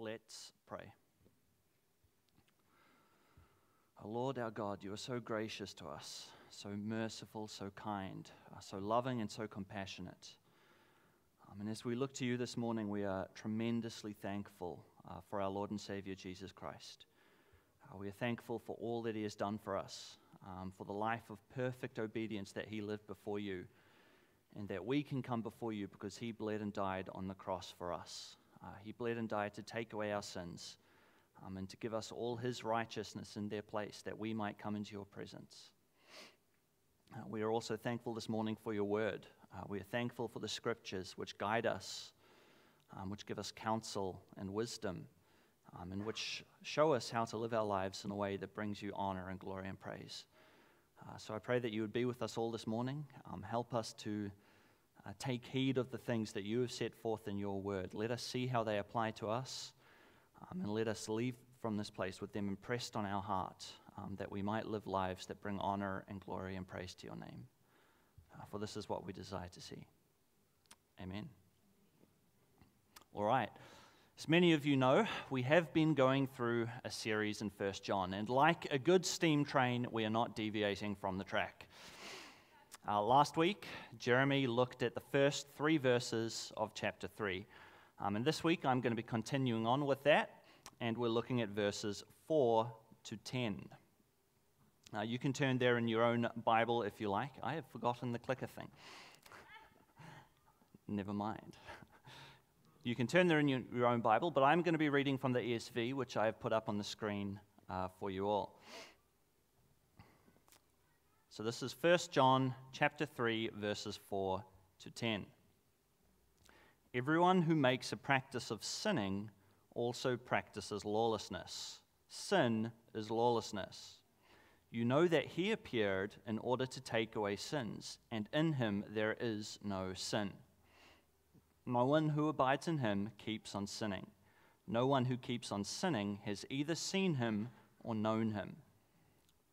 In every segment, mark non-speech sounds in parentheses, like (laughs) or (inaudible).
Let's pray. Our Lord, our God, you are so gracious to us, so merciful, so kind, uh, so loving, and so compassionate. Um, and as we look to you this morning, we are tremendously thankful uh, for our Lord and Savior Jesus Christ. Uh, we are thankful for all that He has done for us, um, for the life of perfect obedience that He lived before you, and that we can come before you because He bled and died on the cross for us. Uh, he bled and died to take away our sins um, and to give us all His righteousness in their place that we might come into your presence. Uh, we are also thankful this morning for your word. Uh, we are thankful for the scriptures which guide us, um, which give us counsel and wisdom, um, and which show us how to live our lives in a way that brings you honor and glory and praise. Uh, so I pray that you would be with us all this morning. Um, help us to uh, take heed of the things that you have set forth in your word. Let us see how they apply to us, um, and let us leave from this place with them impressed on our heart, um, that we might live lives that bring honor and glory and praise to your name. Uh, for this is what we desire to see. Amen. All right. As many of you know, we have been going through a series in 1 John, and like a good steam train, we are not deviating from the track. Uh, last week, Jeremy looked at the first three verses of chapter 3. Um, and this week, I'm going to be continuing on with that, and we're looking at verses 4 to 10. Uh, you can turn there in your own Bible if you like. I have forgotten the clicker thing. (laughs) Never mind. You can turn there in your, your, own Bible, but I'm going to be reading from the ESV, which I have put up on the screen uh, for you all. So this is 1 John chapter 3 verses 4 to 10. Everyone who makes a practice of sinning also practices lawlessness. Sin is lawlessness. You know that he appeared in order to take away sins, and in him there is no sin. No one who abides in him keeps on sinning. No one who keeps on sinning has either seen him or known him.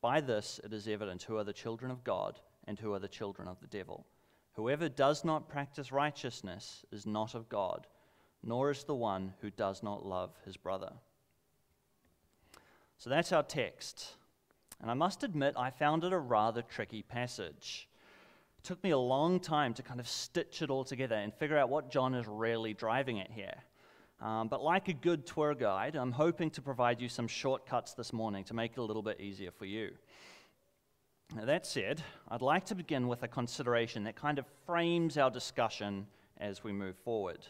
By this it is evident who are the children of God and who are the children of the devil. Whoever does not practice righteousness is not of God, nor is the one who does not love his brother. So that's our text. And I must admit, I found it a rather tricky passage. It took me a long time to kind of stitch it all together and figure out what John is really driving at here. Um, but like a good tour guide, I'm hoping to provide you some shortcuts this morning to make it a little bit easier for you. Now, that said, I'd like to begin with a consideration that kind of frames our discussion as we move forward.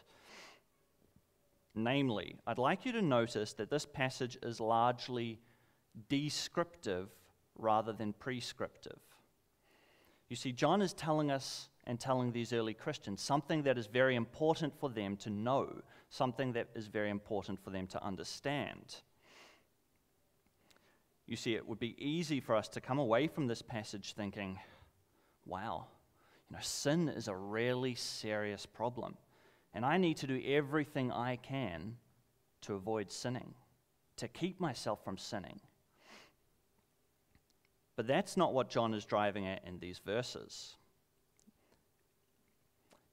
Namely, I'd like you to notice that this passage is largely descriptive rather than prescriptive. You see, John is telling us and telling these early Christians something that is very important for them to know, something that is very important for them to understand. You see, it would be easy for us to come away from this passage thinking, wow, you know, sin is a really serious problem, and I need to do everything I can to avoid sinning, to keep myself from sinning. But that's not what John is driving at in these verses.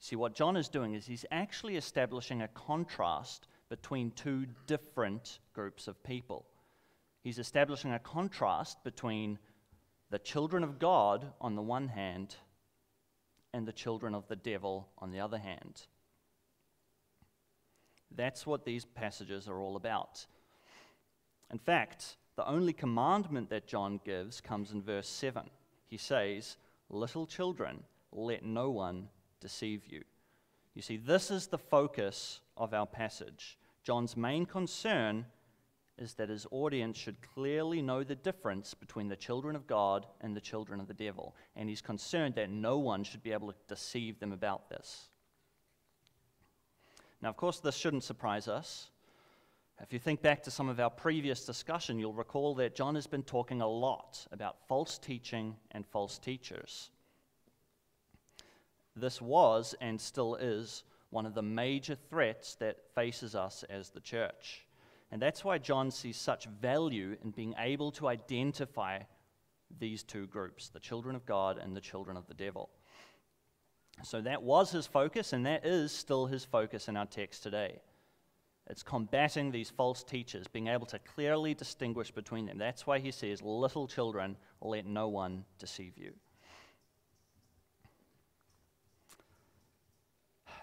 See, what John is doing is he's actually establishing a contrast between two different groups of people. He's establishing a contrast between the children of God on the one hand and the children of the devil on the other hand. That's what these passages are all about. In fact, the only commandment that John gives comes in verse 7. He says, Little children, let no one deceive you. You see, this is the focus of our passage. John's main concern is that his audience should clearly know the difference between the children of God and the children of the devil. And he's concerned that no one should be able to deceive them about this. Now, of course, this shouldn't surprise us If you think back to some of our previous discussion, you'll recall that John has been talking a lot about false teaching and false teachers. This was and still is one of the major threats that faces us as the church. And that's why John sees such value in being able to identify these two groups, the children of God and the children of the devil. So that was his focus, and that is still his focus in our text today. It's combating these false teachers, being able to clearly distinguish between them. That's why he says, Little children, let no one deceive you.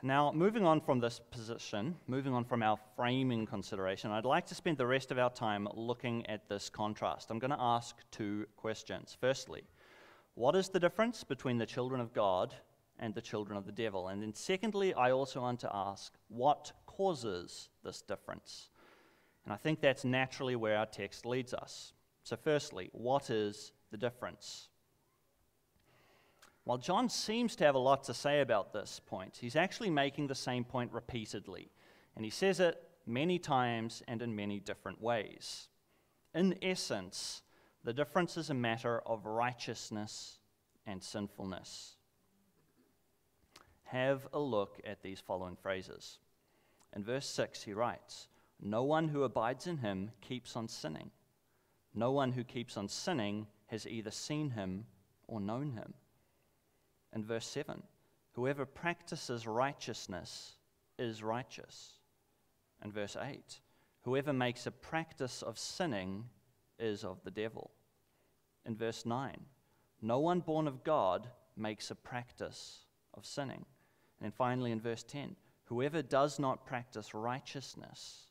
Now, moving on from this position, moving on from our framing consideration, I'd like to spend the rest of our time looking at this contrast. I'm going to ask two questions. Firstly, what is the difference between the children of God and the children of the devil? And then, secondly, I also want to ask, what causes this difference? And I think that's naturally where our text leads us. So, firstly, what is the difference? While John seems to have a lot to say about this point, he's actually making the same point repeatedly. And he says it many times and in many different ways. In essence, the difference is a matter of righteousness and sinfulness. Have a look at these following phrases. In verse 6, he writes, No one who abides in him keeps on sinning. No one who keeps on sinning has either seen him or known him. And verse 7 Whoever practices righteousness is righteous. And verse 8 Whoever makes a practice of sinning is of the devil. In verse 9 No one born of God makes a practice of sinning. And then finally in verse 10 Whoever does not practice righteousness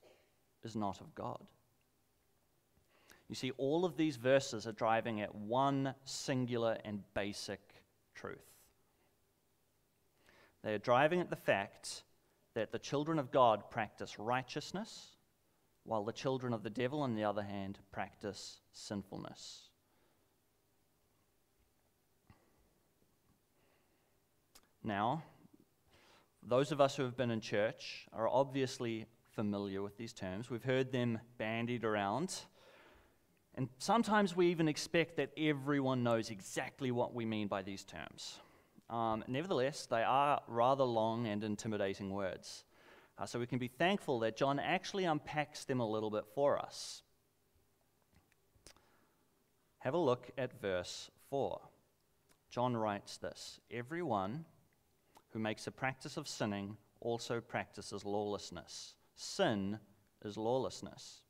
is not of God. You see, all of these verses are driving at one singular and basic truth. They are driving at the fact that the children of God practice righteousness, while the children of the devil, on the other hand, practice sinfulness. Now, those of us who have been in church are obviously familiar with these terms. We've heard them bandied around. And sometimes we even expect that everyone knows exactly what we mean by these terms. Um, nevertheless, they are rather long and intimidating words. Uh, so we can be thankful that John actually unpacks them a little bit for us. Have a look at verse 4. John writes this Everyone who makes a practice of sinning also practices lawlessness. Sin is lawlessness.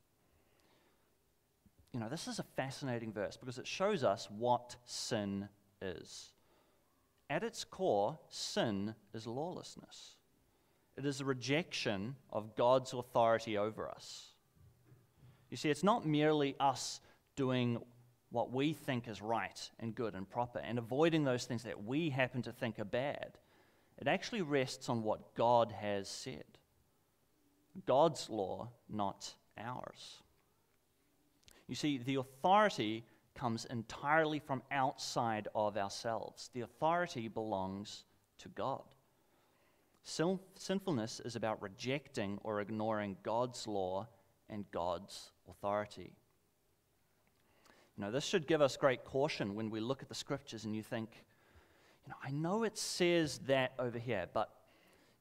You know, this is a fascinating verse because it shows us what sin is. At its core, sin is lawlessness. It is a rejection of God's authority over us. You see, it's not merely us doing what we think is right and good and proper and avoiding those things that we happen to think are bad. It actually rests on what God has said. God's law, not ours. You see, the authority comes entirely from outside of ourselves. The authority belongs to God. sinfulness is about rejecting or ignoring God's law and God's authority. You know, this should give us great caution when we look at the scriptures and you think, you know, I know it says that over here, but,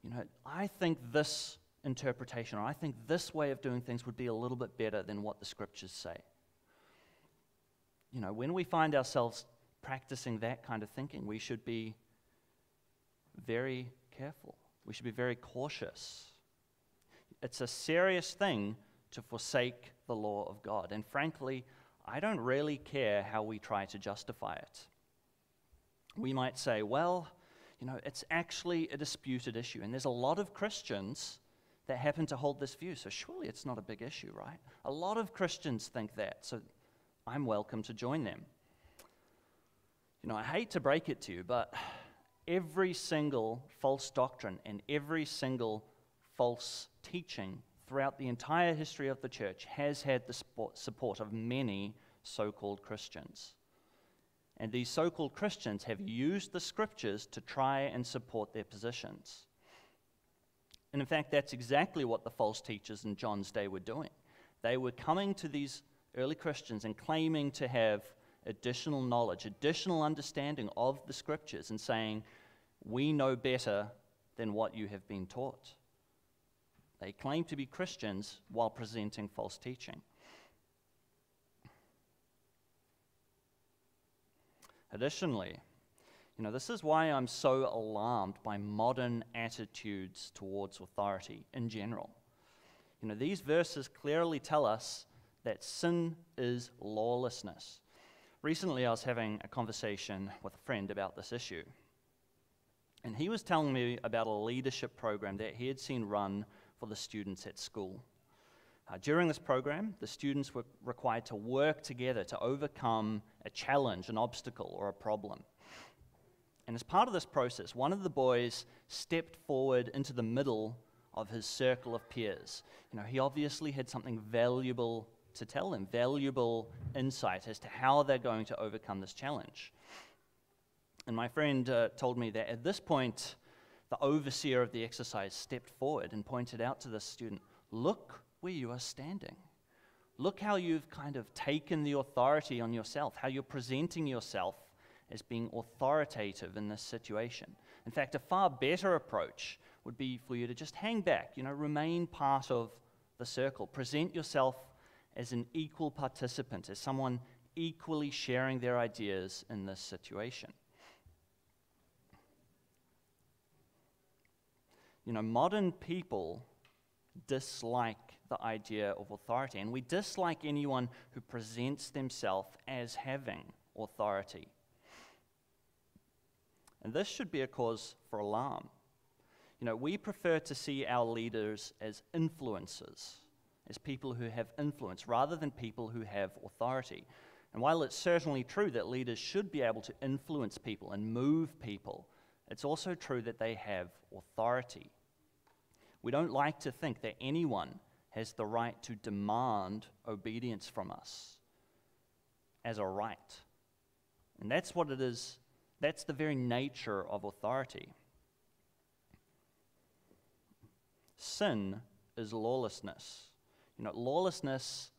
you know, I think this interpretation or I think this way of doing things would be a little bit better than what the scriptures say you know, when we find ourselves practicing that kind of thinking, we should be very careful. We should be very cautious. It's a serious thing to forsake the law of God. And frankly, I don't really care how we try to justify it. We might say, well, you know, it's actually a disputed issue. And there's a lot of Christians that happen to hold this view. So surely it's not a big issue, right? A lot of Christians think that. So I'm welcome to join them. You know, I hate to break it to you, but every single false doctrine and every single false teaching throughout the entire history of the church has had the support of many so called Christians. And these so called Christians have used the scriptures to try and support their positions. And in fact, that's exactly what the false teachers in John's day were doing. They were coming to these early Christians and claiming to have additional knowledge, additional understanding of the scriptures, and saying, We know better than what you have been taught. They claim to be Christians while presenting false teaching. Additionally, you know, this is why I'm so alarmed by modern attitudes towards authority in general. You know, these verses clearly tell us that sin is lawlessness. Recently, I was having a conversation with a friend about this issue. And he was telling me about a leadership program that he had seen run for the students at school. Uh, during this program, the students were required to work together to overcome a challenge, an obstacle, or a problem. And as part of this process, one of the boys stepped forward into the middle of his circle of peers. You know, he obviously had something valuable to tell them, valuable insight as to how they're going to overcome this challenge. And my friend uh, told me that at this point, the overseer of the exercise stepped forward and pointed out to the student, Look where you are standing. Look how you've kind of taken the authority on yourself, how you're presenting yourself as being authoritative in this situation. In fact, a far better approach would be for you to just hang back, you know, remain part of the circle. Present yourself as an equal participant, as someone equally sharing their ideas in this situation. You know, modern people dislike the idea of authority, and we dislike anyone who presents themselves as having authority. And this should be a cause for alarm. You know, we prefer to see our leaders as influencers, as people who have influence, rather than people who have authority. And while it's certainly true that leaders should be able to influence people and move people, it's also true that they have authority. We don't like to think that anyone has the right to demand obedience from us as a right. And that's what it is, that's the very nature of authority. Sin is lawlessness. You know, lawlessness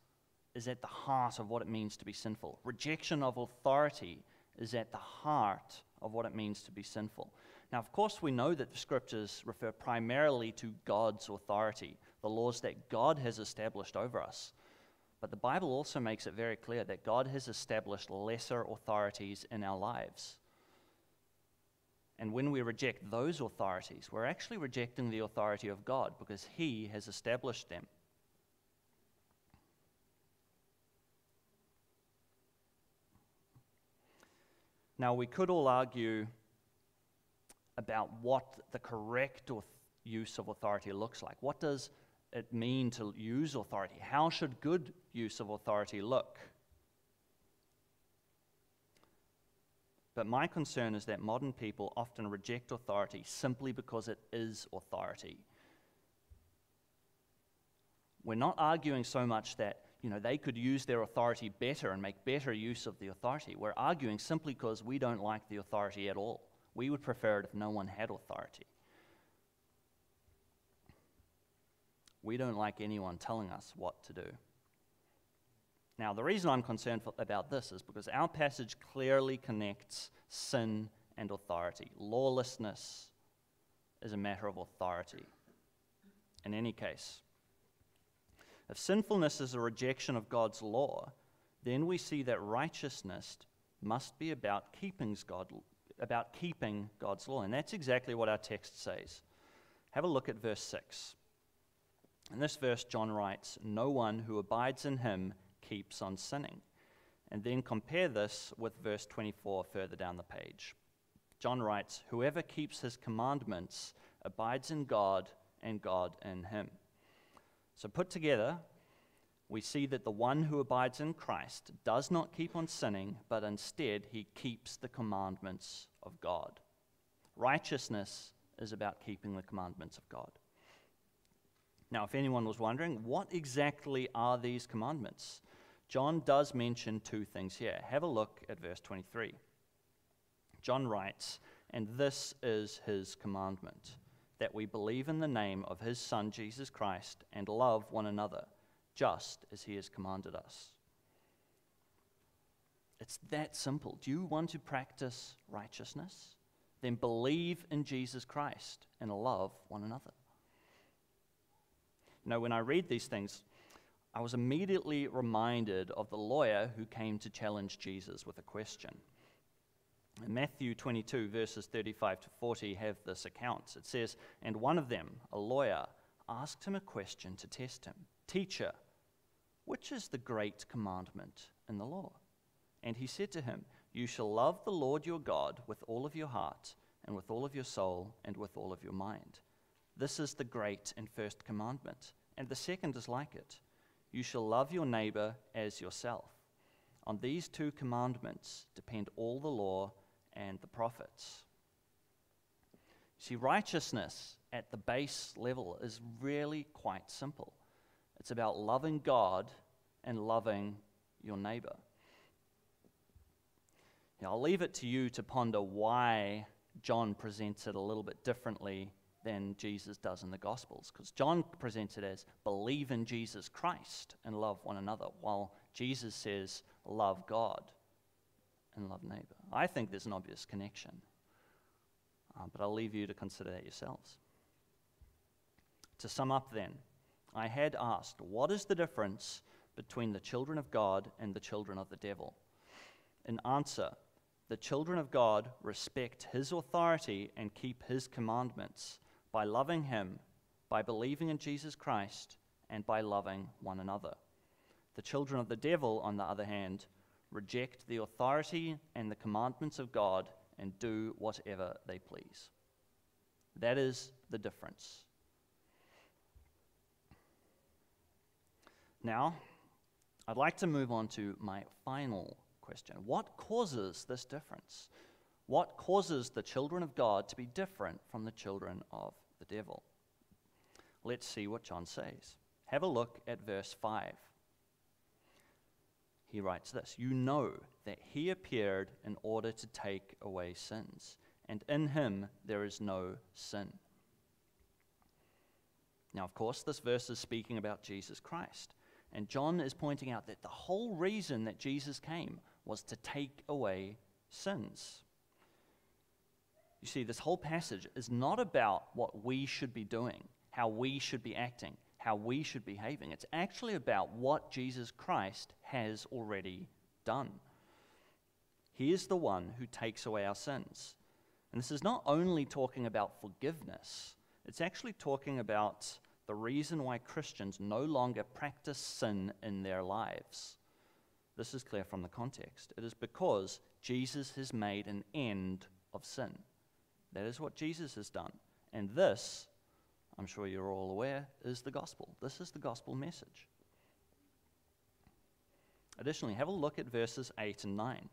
is at the heart of what it means to be sinful. Rejection of authority is at the heart of what it means to be sinful. Now, of course, we know that the scriptures refer primarily to God's authority, the laws that God has established over us. But the Bible also makes it very clear that God has established lesser authorities in our lives. And when we reject those authorities, we're actually rejecting the authority of God because He has established them. Now, we could all argue about what the correct use of authority looks like. What does it mean to use authority? How should good use of authority look? But my concern is that modern people often reject authority simply because it is authority. We're not arguing so much that you know, they could use their authority better and make better use of the authority. We're arguing simply because we don't like the authority at all. We would prefer it if no one had authority. We don't like anyone telling us what to do. Now, the reason I'm concerned for, about this is because our passage clearly connects sin and authority. Lawlessness is a matter of authority. In any case, if sinfulness is a rejection of God's law, then we see that righteousness must be about keeping, God, about keeping God's law. And that's exactly what our text says. Have a look at verse 6. In this verse, John writes, No one who abides in him keeps on sinning. And then compare this with verse 24 further down the page. John writes, Whoever keeps his commandments abides in God, and God in him. So, put together, we see that the one who abides in Christ does not keep on sinning, but instead he keeps the commandments of God. Righteousness is about keeping the commandments of God. Now, if anyone was wondering, what exactly are these commandments? John does mention two things here. Have a look at verse 23. John writes, And this is his commandment, that we believe in the name of his Son, Jesus Christ, and love one another, just as he has commanded us. It's that simple. Do you want to practice righteousness? Then believe in Jesus Christ and love one another. Know, when I read these things, I was immediately reminded of the lawyer who came to challenge Jesus with a question. Matthew 22, verses 35 to 40, have this account. It says, And one of them, a lawyer, asked him a question to test him Teacher, which is the great commandment in the law? And he said to him, You shall love the Lord your God with all of your heart, and with all of your soul, and with all of your mind. This is the great and first commandment. And the second is like it You shall love your neighbor as yourself. On these two commandments depend all the law and the prophets. See, righteousness at the base level is really quite simple. It's about loving God and loving your neighbor. Now, I'll leave it to you to ponder why John presents it a little bit differently than Jesus does in the Gospels. Because John presents it as believe in Jesus Christ and love one another, while Jesus says love God and love neighbor. I think there's an obvious connection, uh, but I'll leave you to consider that yourselves. To sum up, then, I had asked, What is the difference between the children of God and the children of the devil? In answer, the children of God respect his authority and keep his commandments by loving him, by believing in Jesus Christ, and by loving one another. The children of the devil, on the other hand, reject the authority and the commandments of God and do whatever they please. That is the difference. Now, I'd like to move on to my final question. What causes this difference? What causes the children of God to be different from the children of the devil? Let's see what John says. Have a look at verse 5 he writes this You know that he appeared in order to take away sins, and in him there is no sin. Now, of course, this verse is speaking about Jesus Christ. And John is pointing out that the whole reason that Jesus came was to take away sins. You see, this whole passage is not about what we should be doing, how we should be acting how we should be behaving. It's actually about what Jesus Christ has already done. He is the one who takes away our sins. And this is not only talking about forgiveness, it's actually talking about the reason why Christians no longer practice sin in their lives. This is clear from the context. It is because Jesus has made an end of sin. That is what Jesus has done. And this I'm sure you're all aware, is the gospel. This is the gospel message. Additionally, have a look at verses 8 and 9.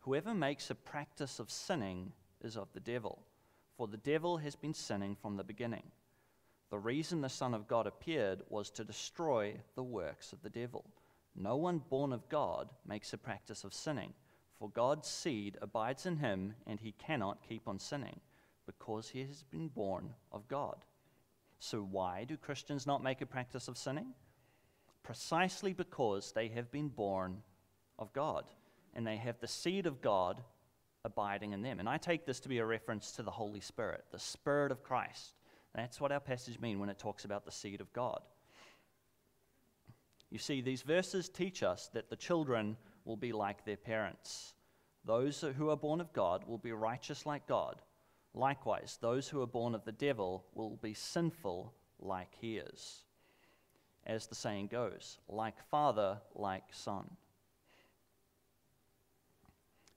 Whoever makes a practice of sinning is of the devil, for the devil has been sinning from the beginning. The reason the Son of God appeared was to destroy the works of the devil. No one born of God makes a practice of sinning, for God's seed abides in him, and he cannot keep on sinning because he has been born of God. So, why do Christians not make a practice of sinning? Precisely because they have been born of God and they have the seed of God abiding in them. And I take this to be a reference to the Holy Spirit, the Spirit of Christ. That's what our passage means when it talks about the seed of God. You see, these verses teach us that the children will be like their parents. Those who are born of God will be righteous like God, Likewise, those who are born of the devil will be sinful like he is. As the saying goes, like father, like son.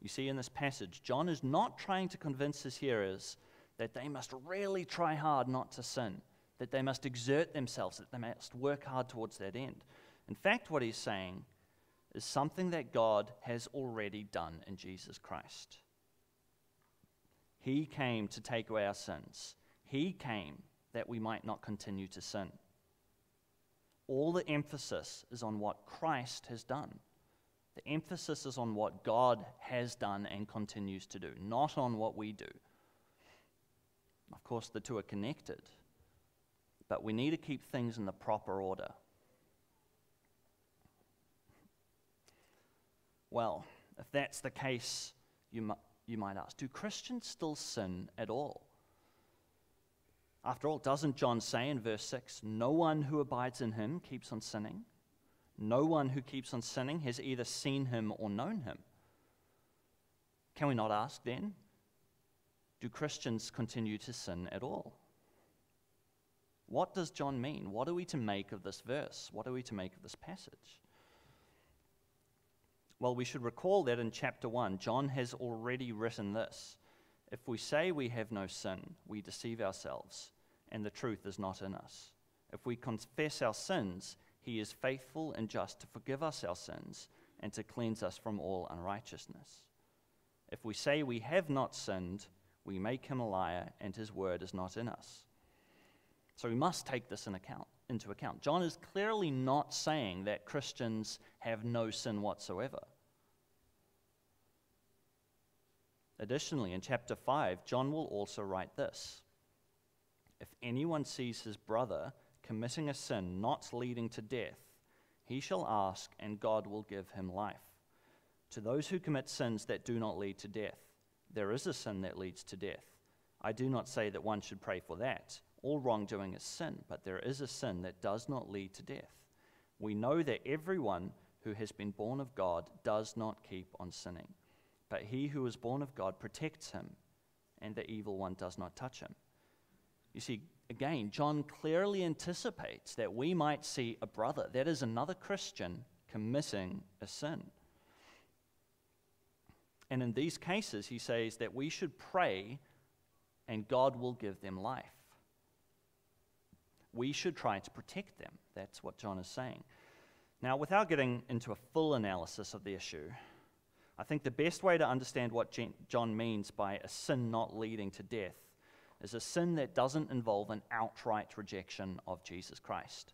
You see, in this passage, John is not trying to convince his hearers that they must really try hard not to sin, that they must exert themselves, that they must work hard towards that end. In fact, what he's saying is something that God has already done in Jesus Christ. He came to take away our sins. He came that we might not continue to sin. All the emphasis is on what Christ has done. The emphasis is on what God has done and continues to do, not on what we do. Of course, the two are connected, but we need to keep things in the proper order. Well, if that's the case, you, might you might ask, do Christians still sin at all? After all, doesn't John say in verse 6 no one who abides in him keeps on sinning? No one who keeps on sinning has either seen him or known him. Can we not ask then, do Christians continue to sin at all? What does John mean? What are we to make of this verse? What are we to make of this passage? Well, we should recall that in chapter 1, John has already written this If we say we have no sin, we deceive ourselves, and the truth is not in us. If we confess our sins, he is faithful and just to forgive us our sins and to cleanse us from all unrighteousness. If we say we have not sinned, we make him a liar, and his word is not in us. So we must take this in account, into account. John is clearly not saying that Christians have no sin whatsoever. Additionally, in chapter 5, John will also write this If anyone sees his brother committing a sin not leading to death, he shall ask, and God will give him life. To those who commit sins that do not lead to death, there is a sin that leads to death. I do not say that one should pray for that. All wrongdoing is sin, but there is a sin that does not lead to death. We know that everyone who has been born of God does not keep on sinning, but he who is born of God protects him, and the evil one does not touch him. You see, again, John clearly anticipates that we might see a brother, that is, another Christian, committing a sin. And in these cases, he says that we should pray and God will give them life. We should try to protect them. That's what John is saying. Now, without getting into a full analysis of the issue, I think the best way to understand what John means by a sin not leading to death is a sin that doesn't involve an outright rejection of Jesus Christ.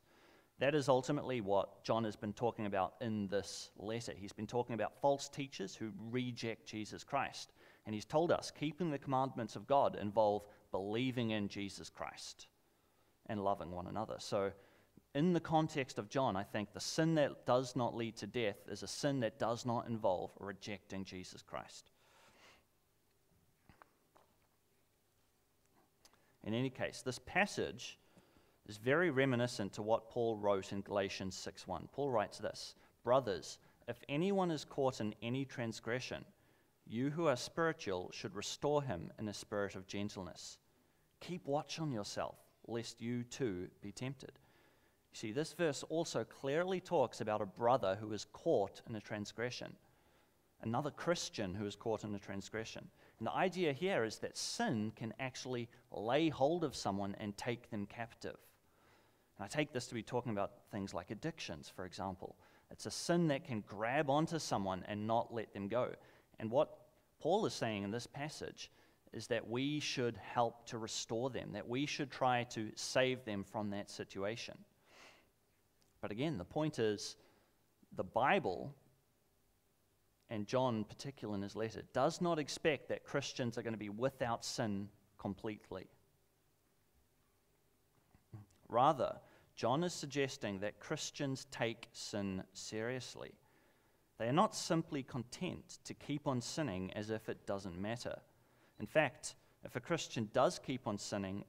That is ultimately what John has been talking about in this letter. He's been talking about false teachers who reject Jesus Christ. And he's told us keeping the commandments of God involve believing in Jesus Christ and loving one another. So, in the context of John, I think the sin that does not lead to death is a sin that does not involve rejecting Jesus Christ. In any case, this passage is very reminiscent to what Paul wrote in Galatians 6:1. Paul writes this, "Brothers, if anyone is caught in any transgression, you who are spiritual should restore him in a spirit of gentleness. Keep watch on yourself, lest you too be tempted." You see, this verse also clearly talks about a brother who is caught in a transgression, another Christian who is caught in a transgression. And the idea here is that sin can actually lay hold of someone and take them captive. And I take this to be talking about things like addictions, for example. It's a sin that can grab onto someone and not let them go. And what Paul is saying in this passage is that we should help to restore them, that we should try to save them from that situation. But again, the point is the Bible, and John, particularly in his letter, does not expect that Christians are going to be without sin completely. Rather, John is suggesting that Christians take sin seriously. They are not simply content to keep on sinning as if it doesn't matter. In fact, if a Christian does keep on sinning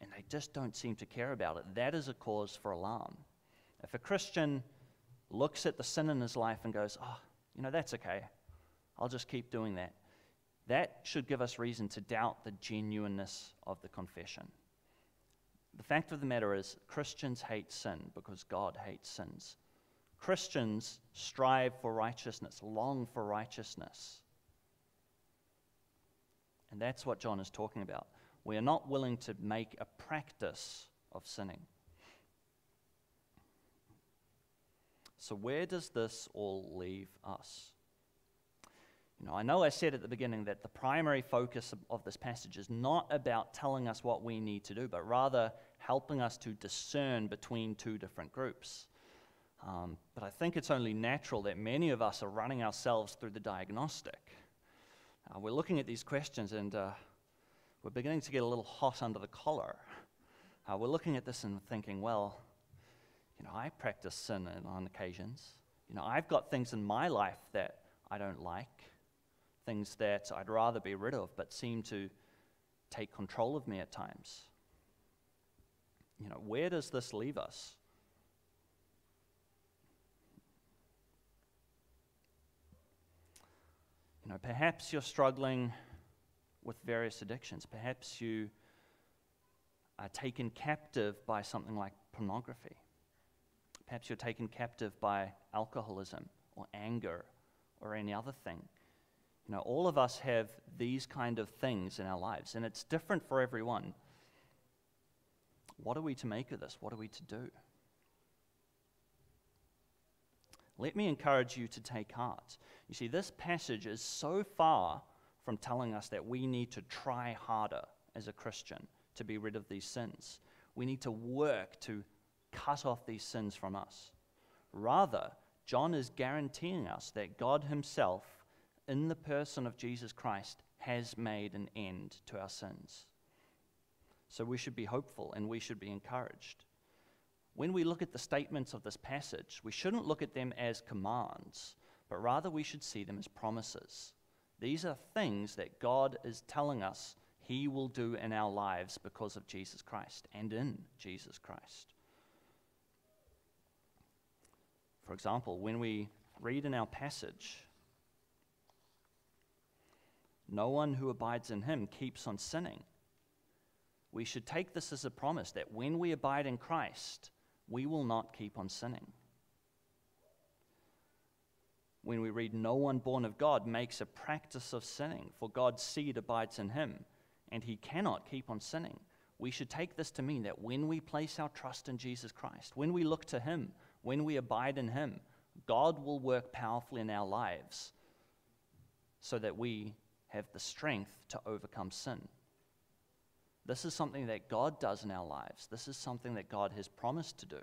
and they just don't seem to care about it, that is a cause for alarm. If a Christian looks at the sin in his life and goes, oh, you know, that's okay, I'll just keep doing that, that should give us reason to doubt the genuineness of the confession. The fact of the matter is, Christians hate sin because God hates sins. Christians strive for righteousness, long for righteousness. And that's what John is talking about. We are not willing to make a practice of sinning. So, where does this all leave us? You know, I know I said at the beginning that the primary focus of, of this passage is not about telling us what we need to do, but rather helping us to discern between two different groups. Um, but I think it's only natural that many of us are running ourselves through the diagnostic. Uh, we're looking at these questions and uh, we're beginning to get a little hot under the collar. Uh, we're looking at this and thinking, well, you know, I practice sin on occasions. You know, I've got things in my life that I don't like, things that I'd rather be rid of but seem to take control of me at times. You know, where does this leave us? You know, perhaps you're struggling with various addictions. Perhaps you are taken captive by something like pornography. Perhaps you're taken captive by alcoholism or anger or any other thing. You know, all of us have these kind of things in our lives, and it's different for everyone. What are we to make of this? What are we to do? Let me encourage you to take heart. You see, this passage is so far from telling us that we need to try harder as a Christian to be rid of these sins. We need to work to cut off these sins from us. Rather, John is guaranteeing us that God Himself, in the person of Jesus Christ, has made an end to our sins. So we should be hopeful and we should be encouraged. When we look at the statements of this passage, we shouldn't look at them as commands, but rather we should see them as promises. These are things that God is telling us He will do in our lives because of Jesus Christ and in Jesus Christ. For example, when we read in our passage, no one who abides in Him keeps on sinning. We should take this as a promise that when we abide in Christ, we will not keep on sinning. When we read, No one born of God makes a practice of sinning, for God's seed abides in him, and he cannot keep on sinning. We should take this to mean that when we place our trust in Jesus Christ, when we look to him, when we abide in him, God will work powerfully in our lives so that we have the strength to overcome sin. This is something that God does in our lives. This is something that God has promised to do.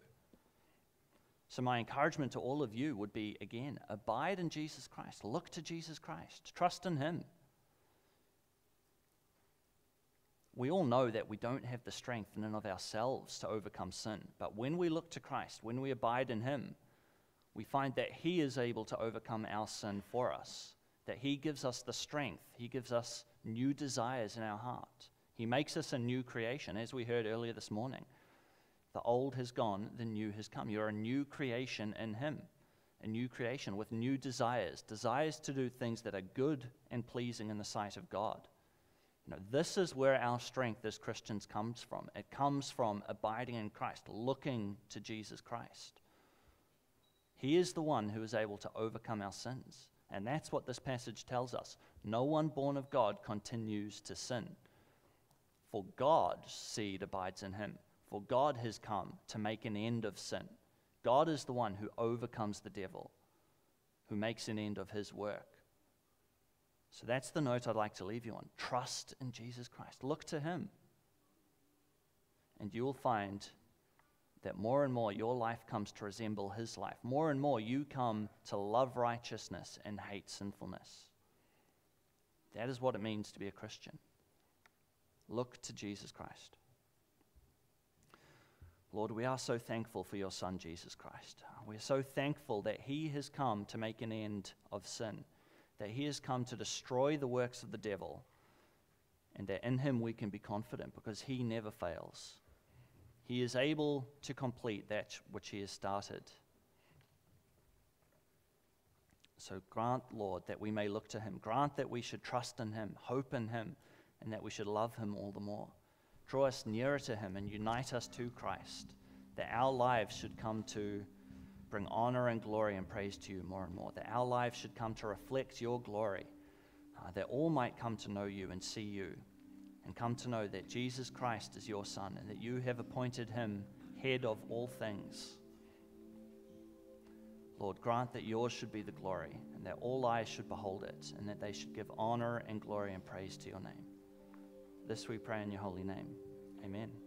So, my encouragement to all of you would be again, abide in Jesus Christ. Look to Jesus Christ. Trust in Him. We all know that we don't have the strength in and of ourselves to overcome sin. But when we look to Christ, when we abide in Him, we find that He is able to overcome our sin for us, that He gives us the strength, He gives us new desires in our heart. He makes us a new creation, as we heard earlier this morning. The old has gone, the new has come. You're a new creation in Him, a new creation with new desires, desires to do things that are good and pleasing in the sight of God. You know, this is where our strength as Christians comes from. It comes from abiding in Christ, looking to Jesus Christ. He is the one who is able to overcome our sins. And that's what this passage tells us. No one born of God continues to sin for God's seed abides in him. For God has come to make an end of sin. God is the one who overcomes the devil, who makes an end of his work. So that's the note I'd like to leave you on. Trust in Jesus Christ. Look to him. And you will find that more and more your life comes to resemble his life. More and more you come to love righteousness and hate sinfulness. That is what it means to be a Christian. Look to Jesus Christ. Lord, we are so thankful for your Son, Jesus Christ. We are so thankful that he has come to make an end of sin, that he has come to destroy the works of the devil, and that in him we can be confident because he never fails. He is able to complete that which he has started. So grant, Lord, that we may look to him. Grant that we should trust in him, hope in him and that we should love him all the more. Draw us nearer to him and unite us to Christ, that our lives should come to bring honor and glory and praise to you more and more, that our lives should come to reflect your glory, uh, that all might come to know you and see you, and come to know that Jesus Christ is your Son and that you have appointed him head of all things. Lord, grant that yours should be the glory, and that all eyes should behold it, and that they should give honor and glory and praise to your name. This we pray in your holy name. Amen.